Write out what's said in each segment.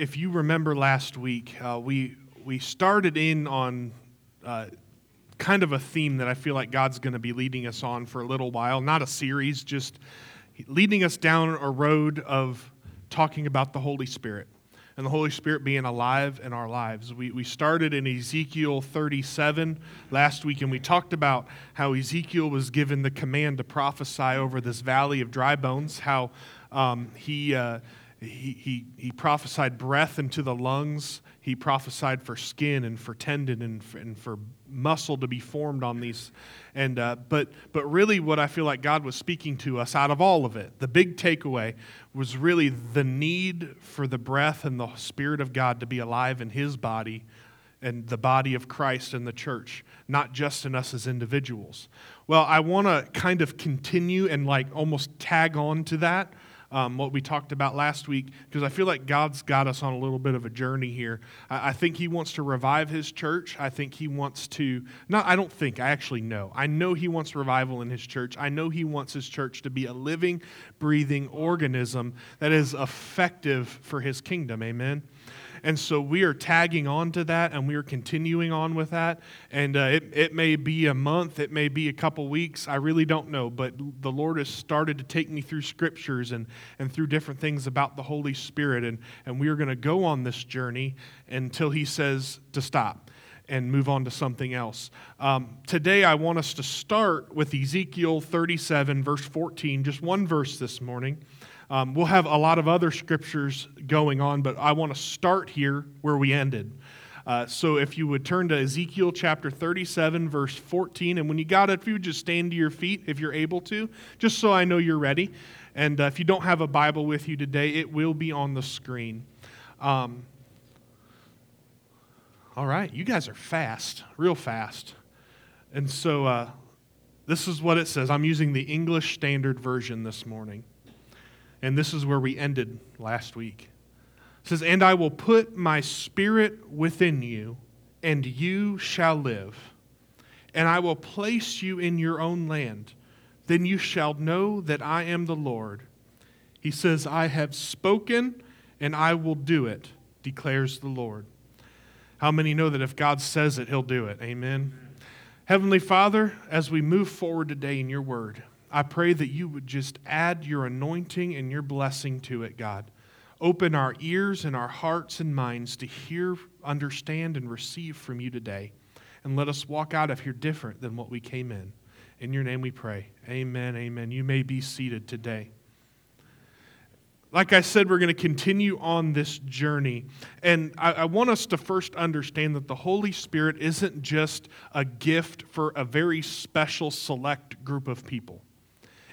if you remember last week, uh, we we started in on uh, kind of a theme that I feel like God's going to be leading us on for a little while. Not a series, just leading us down a road of talking about the Holy Spirit and the Holy Spirit being alive in our lives. We, we started in Ezekiel 37 last week, and we talked about how Ezekiel was given the command to prophesy over this valley of dry bones, how um, he. Uh, he, he, he prophesied breath into the lungs. He prophesied for skin and for tendon and for, and for muscle to be formed on these. And, uh, but, but really, what I feel like God was speaking to us out of all of it, the big takeaway was really the need for the breath and the Spirit of God to be alive in His body and the body of Christ and the church, not just in us as individuals. Well, I want to kind of continue and like almost tag on to that um, what we talked about last week, because I feel like God's got us on a little bit of a journey here. I, I think He wants to revive His church. I think He wants to, not, I don't think, I actually know. I know He wants revival in His church. I know He wants His church to be a living, breathing organism that is effective for His kingdom. Amen. And so we are tagging on to that and we are continuing on with that. And uh, it, it may be a month, it may be a couple weeks. I really don't know. But the Lord has started to take me through scriptures and, and through different things about the Holy Spirit. And, and we are going to go on this journey until He says to stop and move on to something else. Um, today, I want us to start with Ezekiel 37, verse 14, just one verse this morning. Um, we'll have a lot of other scriptures going on, but I want to start here where we ended. Uh, so if you would turn to Ezekiel chapter 37, verse 14, and when you got it, if you would just stand to your feet if you're able to, just so I know you're ready. And uh, if you don't have a Bible with you today, it will be on the screen. Um, all right, you guys are fast, real fast. And so uh, this is what it says. I'm using the English Standard Version this morning. And this is where we ended last week. It says, And I will put my spirit within you, and you shall live. And I will place you in your own land. Then you shall know that I am the Lord. He says, I have spoken, and I will do it, declares the Lord. How many know that if God says it, he'll do it? Amen. Heavenly Father, as we move forward today in your word, I pray that you would just add your anointing and your blessing to it, God. Open our ears and our hearts and minds to hear, understand, and receive from you today. And let us walk out of here different than what we came in. In your name we pray. Amen. Amen. You may be seated today. Like I said, we're going to continue on this journey. And I, I, want us to first understand that the Holy Spirit isn't just a gift for a very special, select group of people.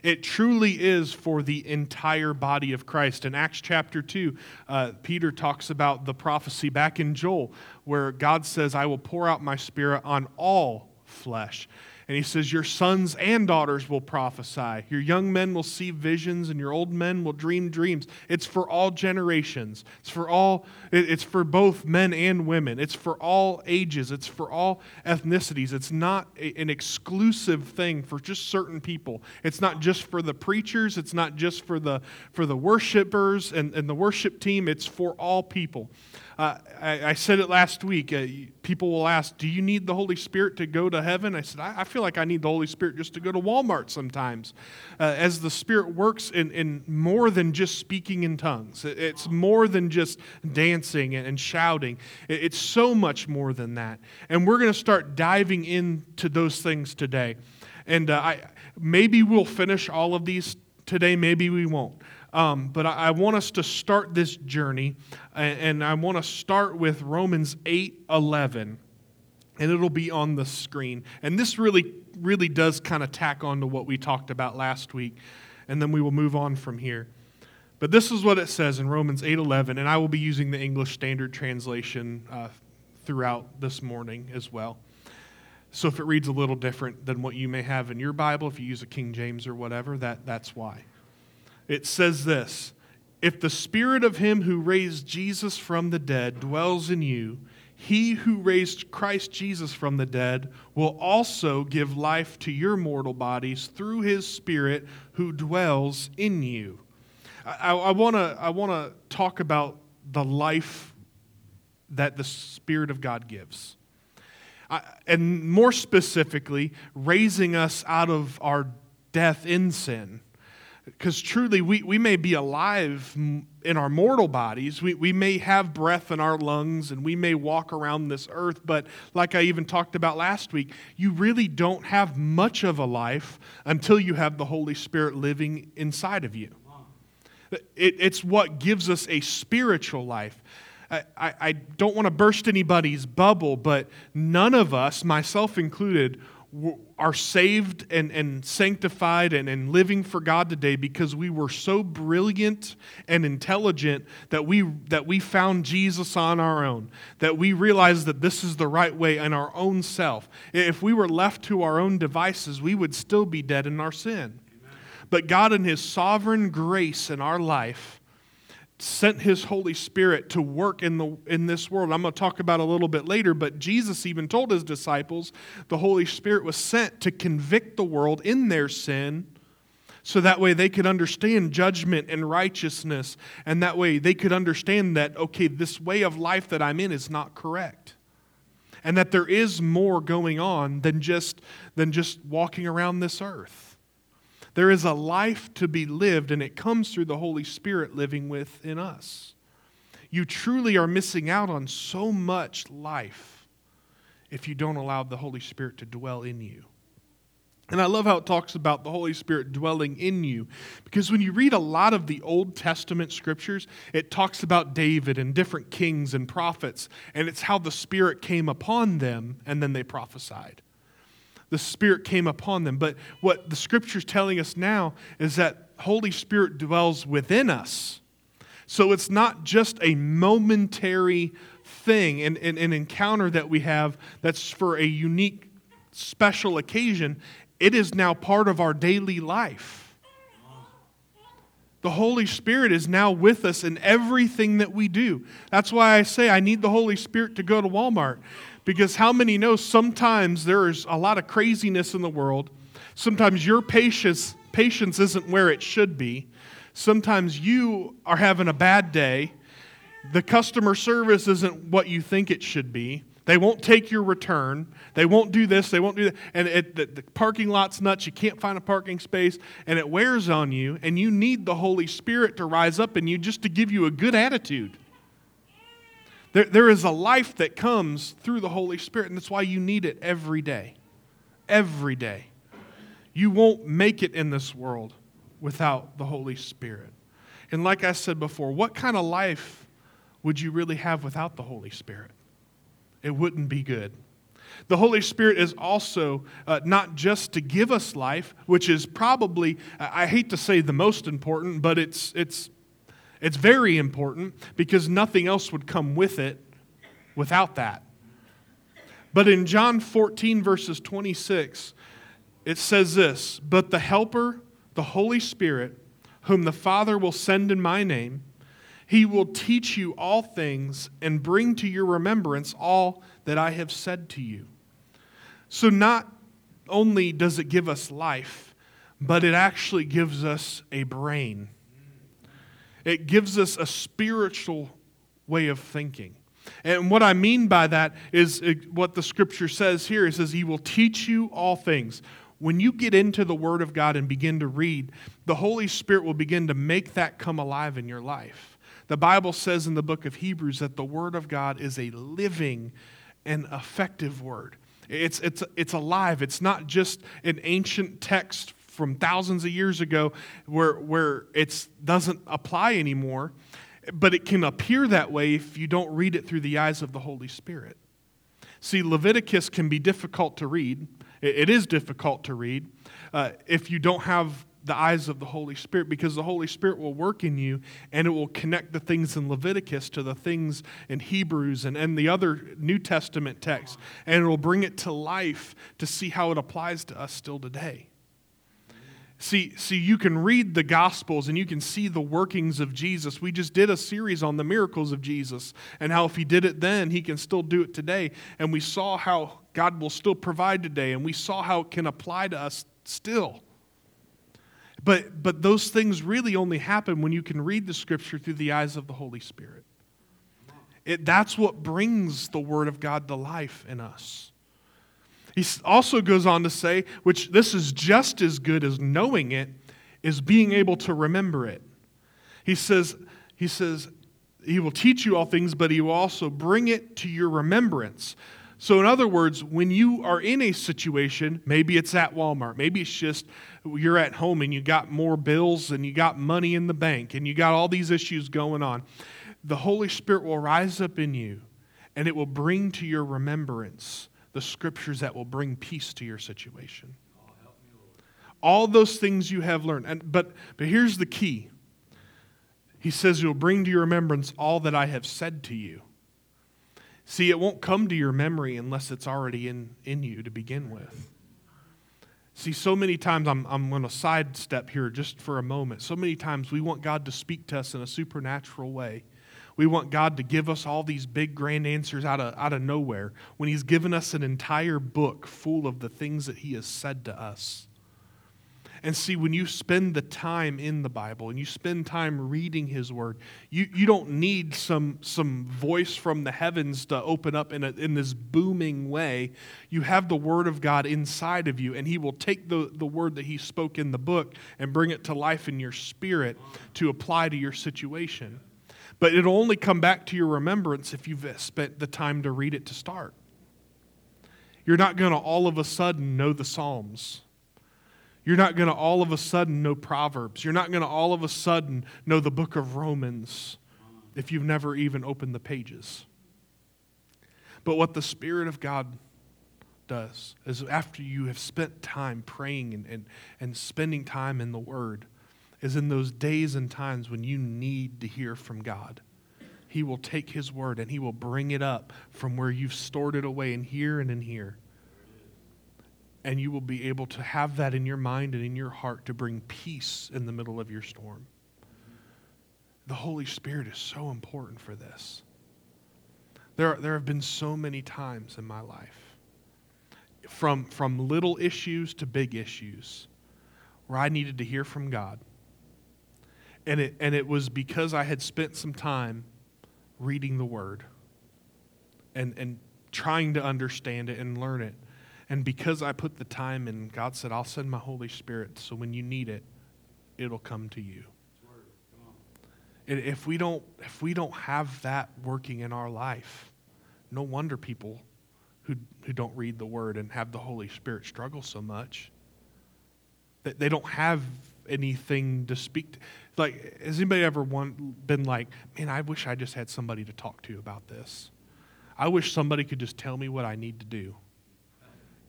It truly is for the entire body of Christ. In Acts chapter 2, uh, Peter talks about the prophecy back in Joel, where God says, I will pour out my spirit on all flesh. And he says, Your sons and daughters will prophesy. Your young men will see visions, and your old men will dream dreams. It's for all generations. It's for all, it's for both men and women. It's for all ages. It's for all ethnicities. It's not an exclusive thing for just certain people. It's not just for the preachers. It's not just for the for the worshipers and, and the worship team. It's for all people. Uh, I, I, said it last week. Uh, people will ask, Do you need the Holy Spirit to go to heaven? I said, I, I feel like I need the Holy Spirit just to go to Walmart sometimes. Uh, as the Spirit works in, in more than just speaking in tongues, it's more than just dancing and shouting. It's so much more than that. And we're going to start diving into those things today. And uh, I, maybe we'll finish all of these today, maybe we won't. Um, but I, I, want us to start this journey, and, I want to start with Romans 8 11, and it'll be on the screen. And this really, really does kind of tack on to what we talked about last week, and then we will move on from here. But this is what it says in Romans 8:11, and I will be using the English Standard Translation uh, throughout this morning as well. So if it reads a little different than what you may have in your Bible, if you use a King James or whatever, that, that's why it says this If the spirit of him who raised Jesus from the dead dwells in you, he who raised Christ Jesus from the dead will also give life to your mortal bodies through his spirit who dwells in you. I, I want to I wanna talk about the life that the Spirit of God gives. Uh, and more specifically, raising us out of our death in sin. Because truly, we, we may be alive in our mortal bodies. We, we may have breath in our lungs and we may walk around this earth, but like I even talked about last week, you really don't have much of a life until you have the Holy Spirit living inside of you. It, it's what gives us a spiritual life. I, I, don't want to burst anybody's bubble, but none of us, myself included, are saved and, and sanctified and, and living for God today because we were so brilliant and intelligent that we, that we found Jesus on our own, that we realized that this is the right way in our own self. If we were left to our own devices, we would still be dead in our sin. Amen. But God, in His sovereign grace in our life, sent his Holy Spirit to work in, the, in this world. I'm going to talk about a little bit later, but Jesus even told his disciples the Holy Spirit was sent to convict the world in their sin so that way they could understand judgment and righteousness, and that way they could understand that, okay, this way of life that I'm in is not correct. And that there is more going on than just, than just walking around this earth. There is a life to be lived, and it comes through the Holy Spirit living within us. You truly are missing out on so much life if you don't allow the Holy Spirit to dwell in you. And I love how it talks about the Holy Spirit dwelling in you. Because when you read a lot of the Old Testament scriptures, it talks about David and different kings and prophets, and it's how the Spirit came upon them and then they prophesied the Spirit came upon them. But what the Scripture's telling us now is that Holy Spirit dwells within us. So it's not just a momentary thing, an, an, an encounter that we have that's for a unique, special occasion. It is now part of our daily life. The Holy Spirit is now with us in everything that we do. That's why I say I need the Holy Spirit to go to Walmart because how many know sometimes there is a lot of craziness in the world? Sometimes your patience, patience isn't where it should be. Sometimes you are having a bad day. The customer service isn't what you think it should be. They won't take your return. They won't do this. They won't do that. And it, the, the parking lot's nuts. You can't find a parking space. And it wears on you. And you need the Holy Spirit to rise up in you just to give you a good attitude. There, there is a life that comes through the Holy Spirit, and that's why you need it every day. Every day. You won't make it in this world without the Holy Spirit. And like I said before, what kind of life would you really have without the Holy Spirit? It wouldn't be good. The Holy Spirit is also uh, not just to give us life, which is probably, I hate to say the most important, but it's, it's it's very important because nothing else would come with it without that. But in John 14, verses 26, it says this But the Helper, the Holy Spirit, whom the Father will send in my name, he will teach you all things and bring to your remembrance all that I have said to you. So, not only does it give us life, but it actually gives us a brain it gives us a spiritual way of thinking. And what I mean by that is uh, what the scripture says here. It says, He will teach you all things. When you get into the Word of God and begin to read, the Holy Spirit will begin to make that come alive in your life. The Bible says in the book of Hebrews that the Word of God is a living and effective Word. It's, it's, it's alive. It's not just an ancient text from thousands of years ago where, where it doesn't apply anymore, but it can appear that way if you don't read it through the eyes of the Holy Spirit. See, Leviticus can be difficult to read. It is difficult to read uh, if you don't have the eyes of the Holy Spirit because the Holy Spirit will work in you and it will connect the things in Leviticus to the things in Hebrews and, and the other New Testament texts. And it will bring it to life to see how it applies to us still today. See, see, you can read the Gospels and you can see the workings of Jesus. We just did a series on the miracles of Jesus and how if He did it then, He can still do it today. And we saw how God will still provide today, and we saw how it can apply to us still. But, but those things really only happen when you can read the Scripture through the eyes of the Holy Spirit. It, that's what brings the Word of God to life in us. He also goes on to say, which this is just as good as knowing it, is being able to remember it. He says, he says, he will teach you all things, but he will also bring it to your remembrance. So, in other words, when you are in a situation, maybe it's at Walmart, maybe it's just you're at home and you got more bills and you got money in the bank and you got all these issues going on, the Holy Spirit will rise up in you and it will bring to your remembrance the scriptures that will bring peace to your situation. All those things you have learned. And, but, but here's the key He says, You'll bring to your remembrance all that I have said to you. See, it won't come to your memory unless it's already in, in you to begin with. See, so many times, I'm, I'm going to sidestep here just for a moment. So many times we want God to speak to us in a supernatural way. We want God to give us all these big, grand answers out of, out of nowhere when He's given us an entire book full of the things that He has said to us. And see, when you spend the time in the Bible and you spend time reading His Word, you, you don't need some, some voice from the heavens to open up in, a, in this booming way. You have the Word of God inside of you, and He will take the, the Word that He spoke in the book and bring it to life in your spirit to apply to your situation. But it'll only come back to your remembrance if you've spent the time to read it to start. You're not going to all of a sudden know the Psalms you're not going to all of a sudden know Proverbs. You're not going to all of a sudden know the book of Romans if you've never even opened the pages. But what the Spirit of God does is after you have spent time praying and, and, and spending time in the Word, is in those days and times when you need to hear from God. He will take His Word and He will bring it up from where you've stored it away in here and in here and you will be able to have that in your mind and in your heart to bring peace in the middle of your storm. The Holy Spirit is so important for this. There, there have been so many times in my life, from, from little issues to big issues, where I needed to hear from God. And it, and it was because I had spent some time reading the Word and, and trying to understand it and learn it and because I put the time in, God said, I'll send my Holy Spirit so when you need it, it'll come to you. If we don't if we don't have that working in our life, no wonder people who who don't read the word and have the Holy Spirit struggle so much. That they don't have anything to speak to. Like, has anybody ever one, been like, man, I wish I just had somebody to talk to about this? I wish somebody could just tell me what I need to do.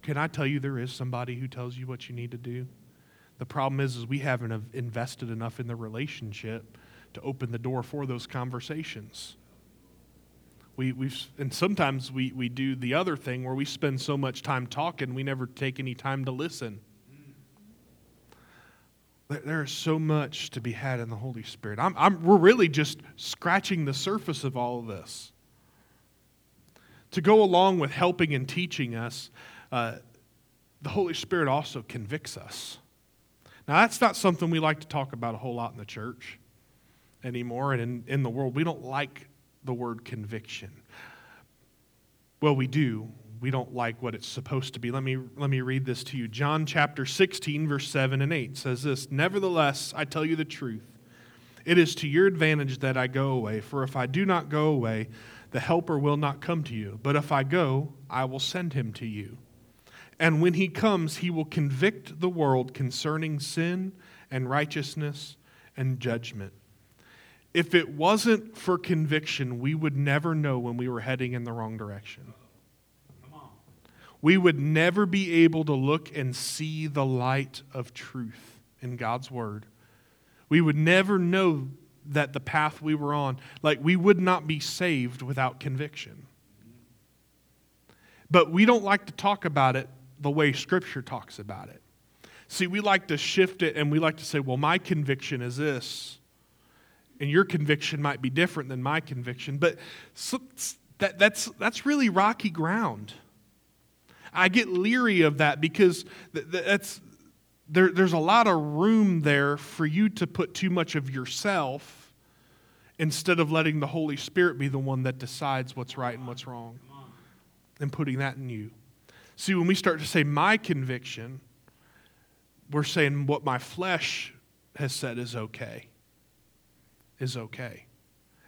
Can I tell you there is somebody who tells you what you need to do? The problem is, is we haven't invested enough in the relationship to open the door for those conversations. We, we've, and sometimes we, we do the other thing where we spend so much time talking, we never take any time to listen. There is so much to be had in the Holy Spirit. I'm, I'm, we're really just scratching the surface of all of this. To go along with helping and teaching us, uh, the Holy Spirit also convicts us. Now, that's not something we like to talk about a whole lot in the church anymore and in, in the world. We don't like the word conviction. Well, we do. We don't like what it's supposed to be. Let me, let me read this to you. John chapter 16, verse 7 and 8 says this Nevertheless, I tell you the truth. It is to your advantage that I go away, for if I do not go away, the Helper will not come to you. But if I go, I will send him to you. And when he comes, he will convict the world concerning sin and righteousness and judgment. If it wasn't for conviction, we would never know when we were heading in the wrong direction. We would never be able to look and see the light of truth in God's word. We would never know that the path we were on, like we would not be saved without conviction. But we don't like to talk about it the way Scripture talks about it. See, we like to shift it and we like to say, well, my conviction is this, and your conviction might be different than my conviction. But so, that, that's, that's really rocky ground. I get leery of that because that's, there, there's a lot of room there for you to put too much of yourself instead of letting the Holy Spirit be the one that decides what's right and what's wrong and putting that in you. See, when we start to say my conviction, we're saying what my flesh has said is okay. Is okay.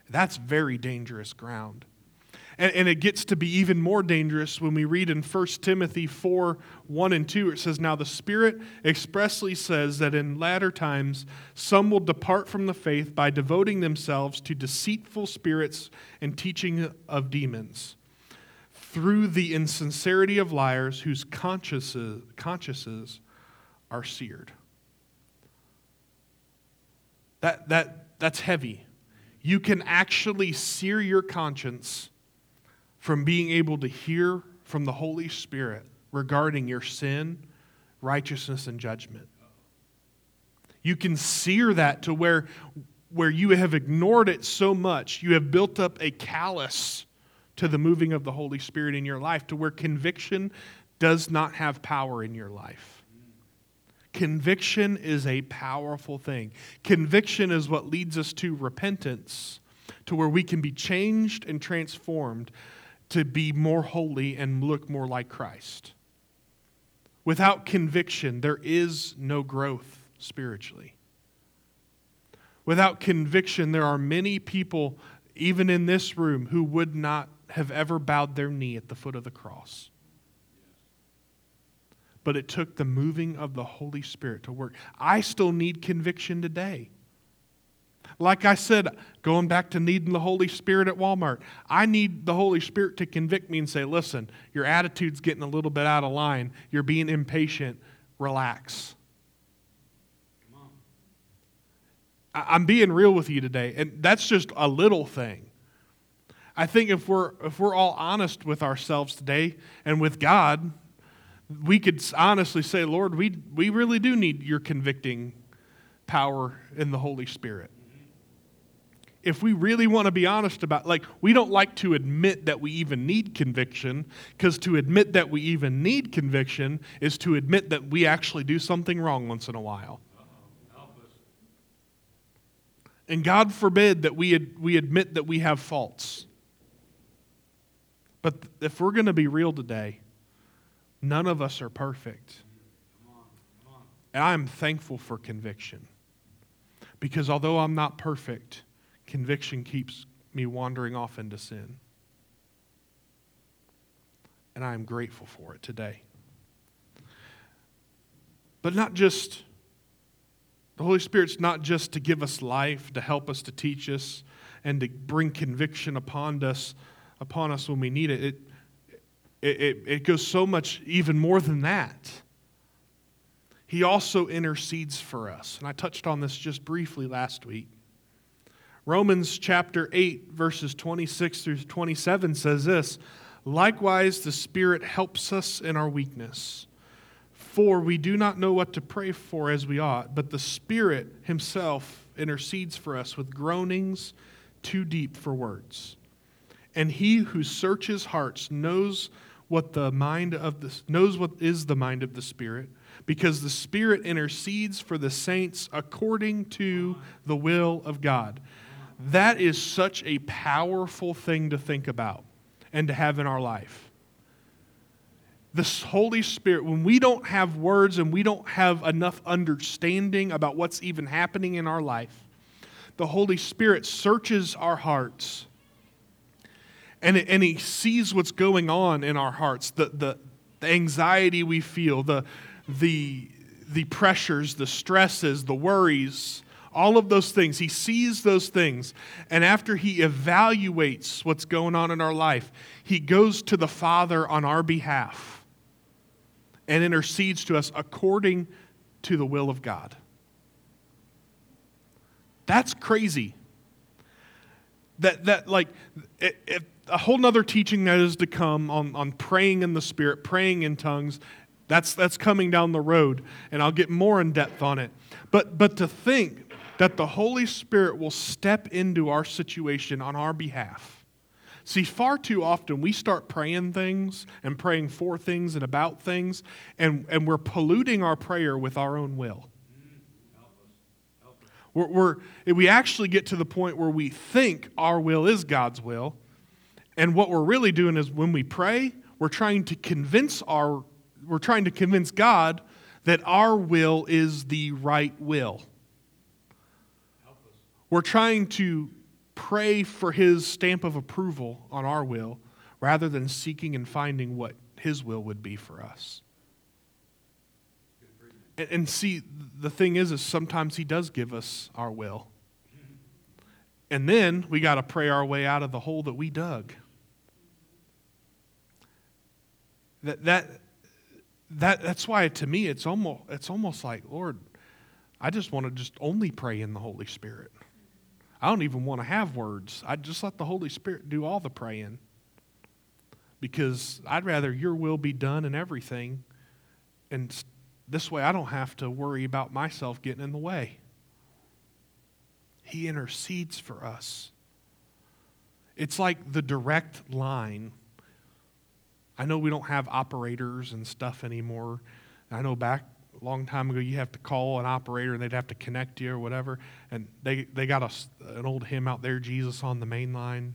That's very dangerous ground. And, and, it gets to be even more dangerous when we read in 1 Timothy 4 1 and 2. It says, Now the Spirit expressly says that in latter times some will depart from the faith by devoting themselves to deceitful spirits and teaching of demons, through the insincerity of liars whose consciences, consciences are seared. That, that, that's heavy. You can actually sear your conscience from being able to hear from the Holy Spirit regarding your sin, righteousness, and judgment. You can sear that to where, where you have ignored it so much, you have built up a callous to the moving of the Holy Spirit in your life, to where conviction does not have power in your life. Conviction is a powerful thing. Conviction is what leads us to repentance, to where we can be changed and transformed to be more holy and look more like Christ. Without conviction, there is no growth spiritually. Without conviction, there are many people, even in this room, who would not have ever bowed their knee at the foot of the cross. But it took the moving of the Holy Spirit to work. I still need conviction today. Like I said, going back to needing the Holy Spirit at Walmart, I need the Holy Spirit to convict me and say, listen, your attitude's getting a little bit out of line. You're being impatient. Relax. I'm being real with you today, and that's just a little thing. I think if we're if we're all honest with ourselves today and with God, we could honestly say, Lord, we we really do need your convicting power in the Holy Spirit if we really want to be honest about like we don't like to admit that we even need conviction because to admit that we even need conviction is to admit that we actually do something wrong once in a while. And god forbid that we, ad, we admit that we have faults. But if we're going to be real today none of us are perfect. And i'm thankful for conviction because although i'm not perfect conviction keeps me wandering off into sin. And I am grateful for it today. But not just, the Holy Spirit's not just to give us life, to help us, to teach us, and to bring conviction upon us, upon us when we need it. It, it, it goes so much even more than that. He also intercedes for us. And I touched on this just briefly last week. Romans chapter 8, verses 26 through 27 says this Likewise, the Spirit helps us in our weakness. For we do not know what to pray for as we ought, but the Spirit Himself intercedes for us with groanings too deep for words. And He who searches hearts knows what the mind of the knows what is the mind of the Spirit, because the Spirit intercedes for the saints according to the will of God. That is such a powerful thing to think about and to have in our life. The Holy Spirit, when we don't have words and we don't have enough understanding about what's even happening in our life, the Holy Spirit searches our hearts and, and He sees what's going on in our hearts the, the, the anxiety we feel, the, the, the pressures, the stresses, the worries all of those things. He sees those things. And after he evaluates what's going on in our life, he goes to the Father on our behalf and intercedes to us according to the will of God. That's crazy. That, that like, it, it, a whole nother teaching that is to come on, on praying in the Spirit, praying in tongues, that's, that's coming down the road, and I'll get more in depth on it. But, but to think that the Holy Spirit will step into our situation on our behalf. See, far too often we start praying things and praying for things and about things, and, and we're polluting our prayer with our own will. We're, we're, we actually get to the point where we think our will is God's will. And what we're really doing is when we pray, we're trying to convince our we're trying to convince God that our will is the right will. We're trying to pray for his stamp of approval on our will rather than seeking and finding what his will would be for us. And, and see, the thing is, is sometimes he does give us our will. And then we got to pray our way out of the hole that we dug. That, that, that, that's why to me it's almost, it's almost like, Lord, I just want to just only pray in the Holy Spirit. I don't even want to have words. I just let the Holy Spirit do all the praying. Because I'd rather your will be done in everything. And this way I don't have to worry about myself getting in the way. He intercedes for us. It's like the direct line I know we don't have operators and stuff anymore. I know back long time ago you have to call an operator and they'd have to connect you or whatever. And they, they got a, an old hymn out there, Jesus on the main line.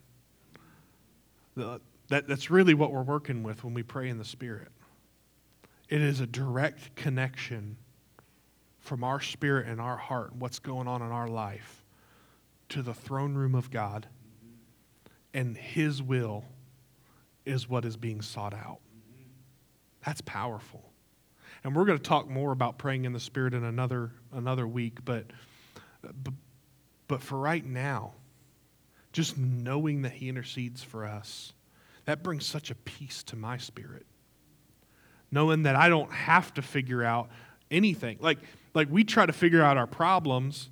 The, that, that's really what we're working with when we pray in the Spirit. It is a direct connection from our spirit and our heart and what's going on in our life to the throne room of God and His will is what is being sought out. That's powerful. And we're going to talk more about praying in the Spirit in another, another week, but, but, but for right now, just knowing that He intercedes for us, that brings such a peace to my spirit. Knowing that I don't have to figure out anything. Like, like we try to figure out our problems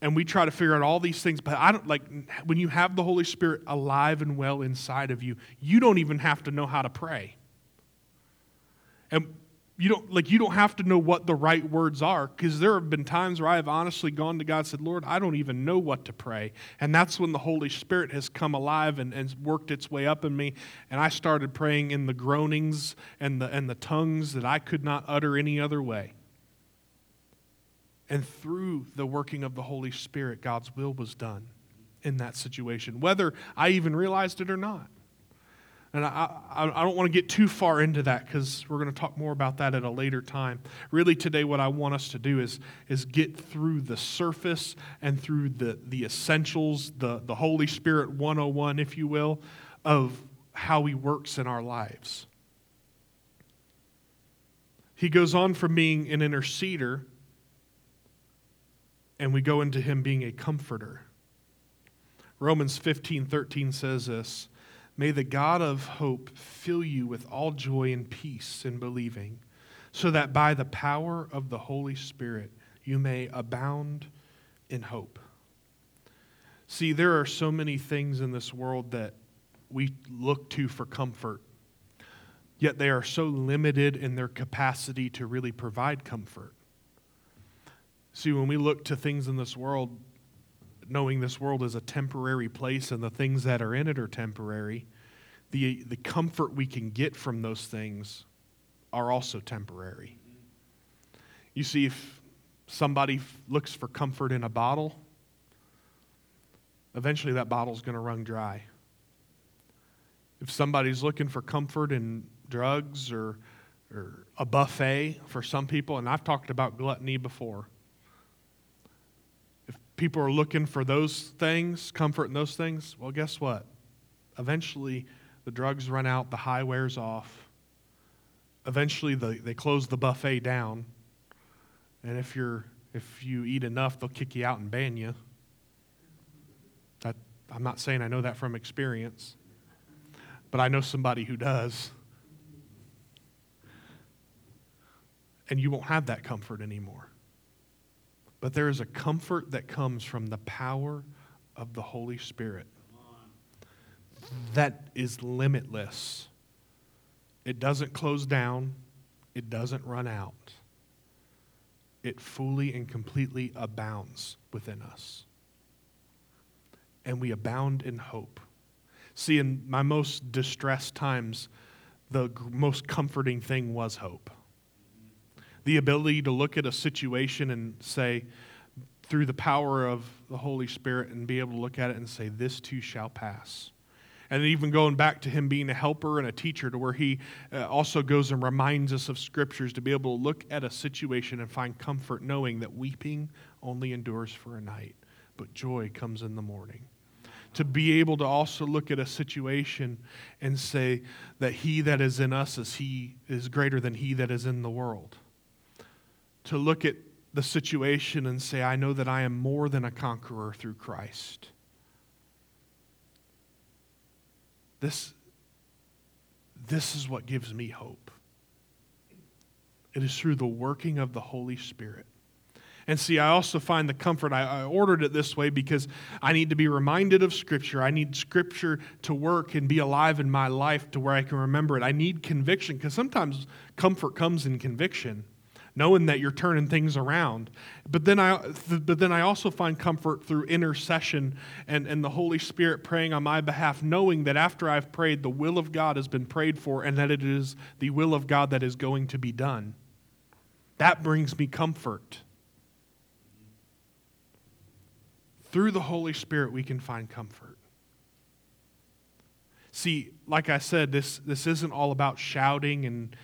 and we try to figure out all these things but i don't like when you have the holy spirit alive and well inside of you you don't even have to know how to pray and you don't like you don't have to know what the right words are because there have been times where i have honestly gone to god and said lord i don't even know what to pray and that's when the holy spirit has come alive and, and worked its way up in me and i started praying in the groanings and the and the tongues that i could not utter any other way and through the working of the Holy Spirit, God's will was done in that situation, whether I even realized it or not. And I, I, I don't want to get too far into that because we're going to talk more about that at a later time. Really, today, what I want us to do is, is get through the surface and through the, the essentials, the, the Holy Spirit 101, if you will, of how He works in our lives. He goes on from being an interceder and we go into him being a comforter. Romans 15 13 says this May the God of hope fill you with all joy and peace in believing, so that by the power of the Holy Spirit you may abound in hope. See, there are so many things in this world that we look to for comfort, yet they are so limited in their capacity to really provide comfort. See, when we look to things in this world, knowing this world is a temporary place and the things that are in it are temporary, the, the comfort we can get from those things are also temporary. You see, if somebody looks for comfort in a bottle, eventually that bottle's going to run dry. If somebody's looking for comfort in drugs or, or a buffet for some people, and I've talked about gluttony before, people are looking for those things, comfort in those things, well, guess what? Eventually, the drugs run out, the high wears off. Eventually, the, they close the buffet down. And if, you're, if you eat enough, they'll kick you out and ban you. That, I'm not saying I know that from experience, but I know somebody who does. And you won't have that comfort anymore. But there is a comfort that comes from the power of the Holy Spirit that is limitless. It doesn't close down, it doesn't run out. It fully and completely abounds within us. And we abound in hope. See, in my most distressed times, the most comforting thing was hope the ability to look at a situation and say, through the power of the Holy Spirit and be able to look at it and say, This too shall pass. And even going back to him being a helper and a teacher, to where he uh, also goes and reminds us of scriptures to be able to look at a situation and find comfort knowing that weeping only endures for a night, but joy comes in the morning to be able to also look at a situation and say that he that is in us is he is greater than he that is in the world to look at the situation and say i know that i am more than a conqueror through christ this this is what gives me hope it is through the working of the holy spirit and see, I also find the comfort. I, I, ordered it this way because I need to be reminded of Scripture. I need Scripture to work and be alive in my life to where I can remember it. I need conviction because sometimes comfort comes in conviction, knowing that you're turning things around. But then I, but then I also find comfort through intercession and, and the Holy Spirit praying on my behalf, knowing that after I've prayed, the will of God has been prayed for and that it is the will of God that is going to be done. That brings me comfort. Through the Holy Spirit, we can find comfort. See, like I said, this, this isn't all about shouting and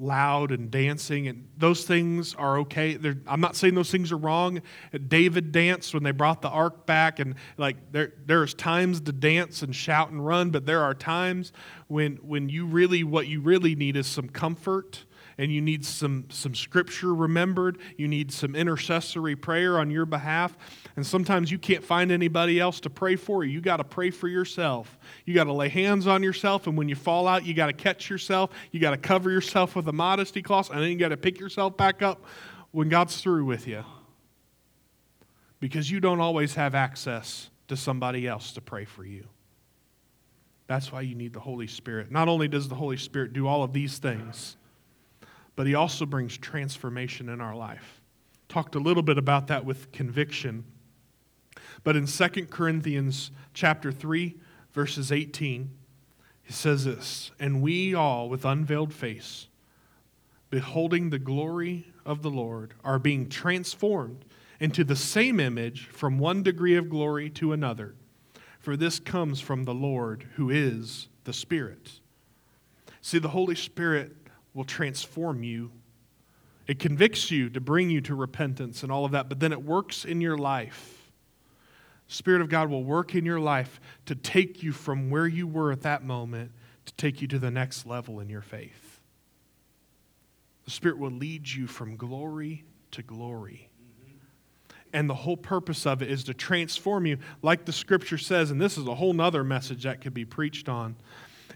loud and dancing, and those things are okay. They're, I'm not saying those things are wrong. David danced when they brought the ark back, and like there, there's times to dance and shout and run, but there are times when when you really what you really need is some comfort and you need some, some scripture remembered. You need some intercessory prayer on your behalf. And sometimes you can't find anybody else to pray for you. You got to pray for yourself. You got to lay hands on yourself. And when you fall out, you got to catch yourself. You got to cover yourself with a modesty cloth. And then you got to pick yourself back up when God's through with you. Because you don't always have access to somebody else to pray for you. That's why you need the Holy Spirit. Not only does the Holy Spirit do all of these things, but he also brings transformation in our life. Talked a little bit about that with conviction. But in 2 Corinthians chapter 3 verses 18 he says this, and we all with unveiled face beholding the glory of the Lord are being transformed into the same image from one degree of glory to another. For this comes from the Lord who is the Spirit. See, the Holy Spirit will transform you. It convicts you to bring you to repentance and all of that, but then it works in your life. Spirit of God will work in your life to take you from where you were at that moment to take you to the next level in your faith. The Spirit will lead you from glory to glory. And the whole purpose of it is to transform you, like the scripture says, and this is a whole nother message that could be preached on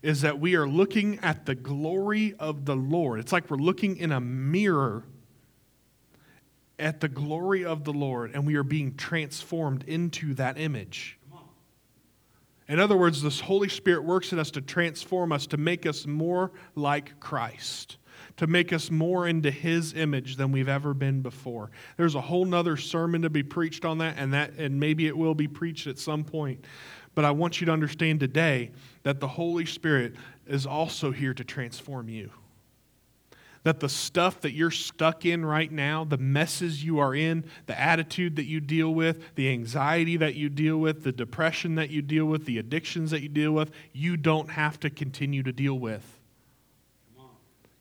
is that we are looking at the glory of the Lord. It's like we're looking in a mirror at the glory of the Lord, and we are being transformed into that image. In other words, this Holy Spirit works in us to transform us, to make us more like Christ, to make us more into His image than we've ever been before. There's a whole nother sermon to be preached on that, and that, and maybe it will be preached at some point. But I want you to understand today that the Holy Spirit is also here to transform you. That the stuff that you're stuck in right now, the messes you are in, the attitude that you deal with, the anxiety that you deal with, the depression that you deal with, the addictions that you deal with, you don't have to continue to deal with.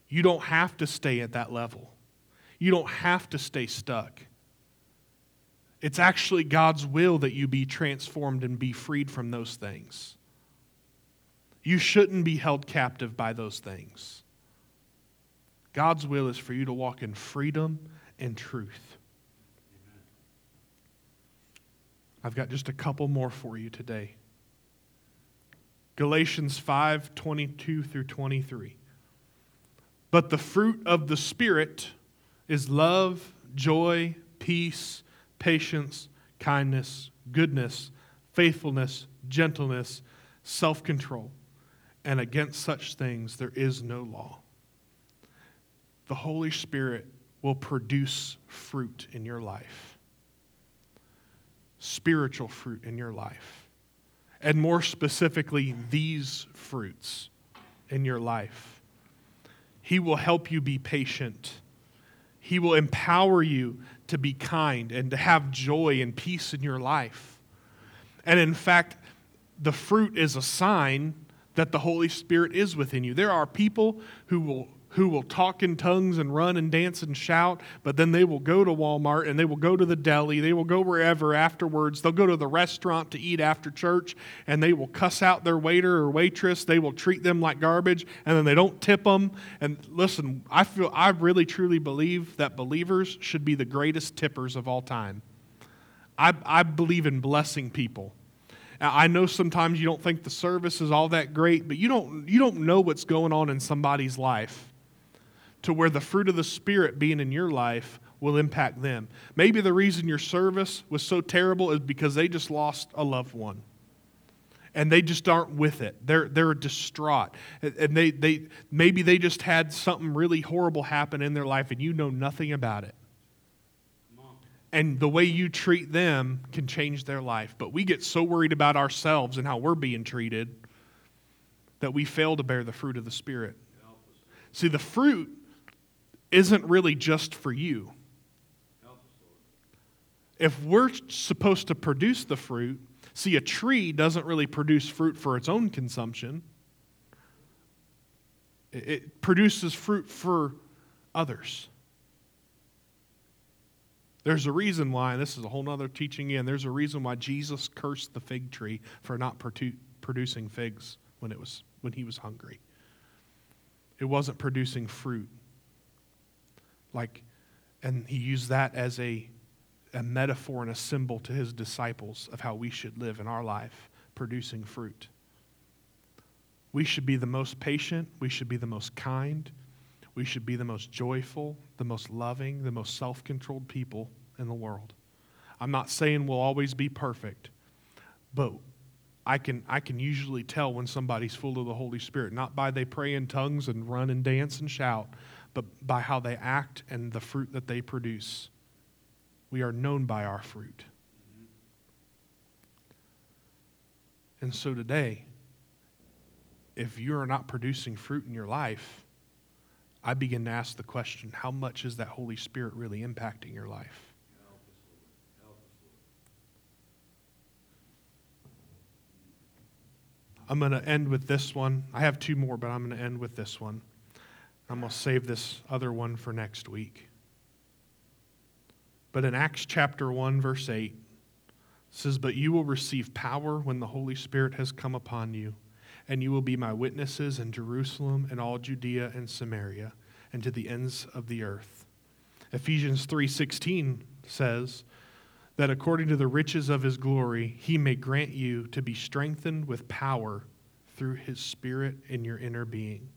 You don't have to stay at that level. You don't have to stay stuck. It's actually God's will that you be transformed and be freed from those things. You shouldn't be held captive by those things. God's will is for you to walk in freedom and truth. I've got just a couple more for you today. Galatians 5 22 through 23. But the fruit of the Spirit is love, joy, peace patience, kindness, goodness, faithfulness, gentleness, self control. And against such things there is no law. The Holy Spirit will produce fruit in your life, spiritual fruit in your life. And more specifically, these fruits in your life. He will help you be patient. He will empower you to be kind and to have joy and peace in your life. And in fact, the fruit is a sign that the Holy Spirit is within you. There are people who will who will talk in tongues and run and dance and shout, but then they will go to Walmart and they will go to the deli, they will go wherever afterwards. They'll go to the restaurant to eat after church and they will cuss out their waiter or waitress. They will treat them like garbage and then they don't tip them. And listen, I feel I really truly believe that believers should be the greatest tippers of all time. I, I believe in blessing people. I know sometimes you don't think the service is all that great, but you don't, you don't know what's going on in somebody's life to where the fruit of the Spirit being in your life will impact them. Maybe the reason your service was so terrible is because they just lost a loved one. And they just aren't with it. They're, they're distraught. And they, they, maybe they just had something really horrible happen in their life and you know nothing about it. And the way you treat them can change their life. But we get so worried about ourselves and how we're being treated that we fail to bear the fruit of the Spirit. See, the fruit isn't really just for you. If we're supposed to produce the fruit, see, a tree doesn't really produce fruit for its own consumption, it produces fruit for others. There's a reason why, and this is a whole other teaching in, there's a reason why Jesus cursed the fig tree for not producing figs when, it was, when he was hungry. It wasn't producing fruit like and he used that as a, a metaphor and a symbol to his disciples of how we should live in our life producing fruit. We should be the most patient we should be the most kind we should be the most joyful the most loving the most self-controlled people in the world. I'm not saying we'll always be perfect but I can, I can usually tell when somebody's full of the Holy Spirit, not by they pray in tongues and run and dance and shout, but by how they act and the fruit that they produce. We are known by our fruit. And so today, if you are not producing fruit in your life, I begin to ask the question how much is that Holy Spirit really impacting your life? I'm going to end with this one. I have two more, but I'm going to end with this one. I'm going to save this other one for next week. But in Acts chapter 1, verse 8, says, But you will receive power when the Holy Spirit has come upon you, and you will be my witnesses in Jerusalem and all Judea and Samaria, and to the ends of the earth. Ephesians 3:16 says that according to the riches of his glory, he may grant you to be strengthened with power through his spirit in your inner being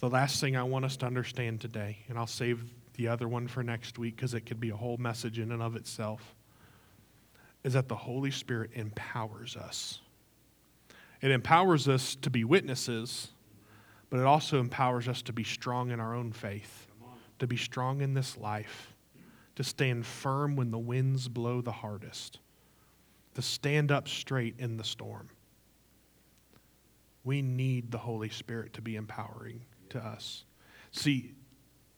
the last thing I want us to understand today, and I'll save the other one for next week because it could be a whole message in and of itself, is that the Holy Spirit empowers us. It empowers us to be witnesses, but it also empowers us to be strong in our own faith, to be strong in this life, to stand firm when the winds blow the hardest, to stand up straight in the storm. We need the Holy Spirit to be empowering to us. See,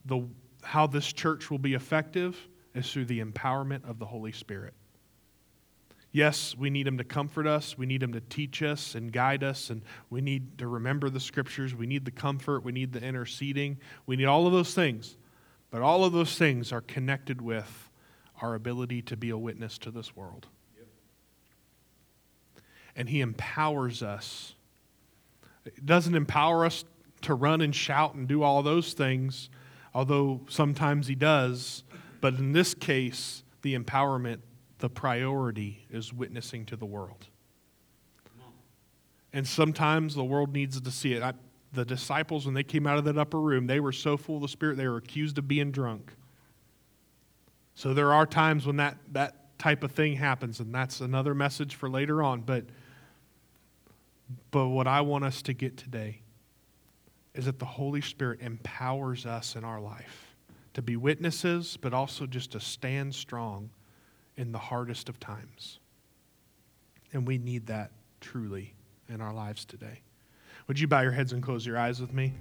the, how this church will be effective is through the empowerment of the Holy Spirit. Yes, we need Him to comfort us. We need Him to teach us and guide us. And we need to remember the scriptures. We need the comfort. We need the interceding. We need all of those things. But all of those things are connected with our ability to be a witness to this world. Yep. And He empowers us. It doesn't empower us to run and shout and do all those things, although sometimes he does. But in this case, the empowerment, the priority is witnessing to the world. And sometimes the world needs to see it. I, the disciples, when they came out of that upper room, they were so full of the Spirit, they were accused of being drunk. So there are times when that, that type of thing happens, and that's another message for later on. But, but what I want us to get today is that the Holy Spirit empowers us in our life to be witnesses, but also just to stand strong in the hardest of times. And we need that truly in our lives today. Would you bow your heads and close your eyes with me?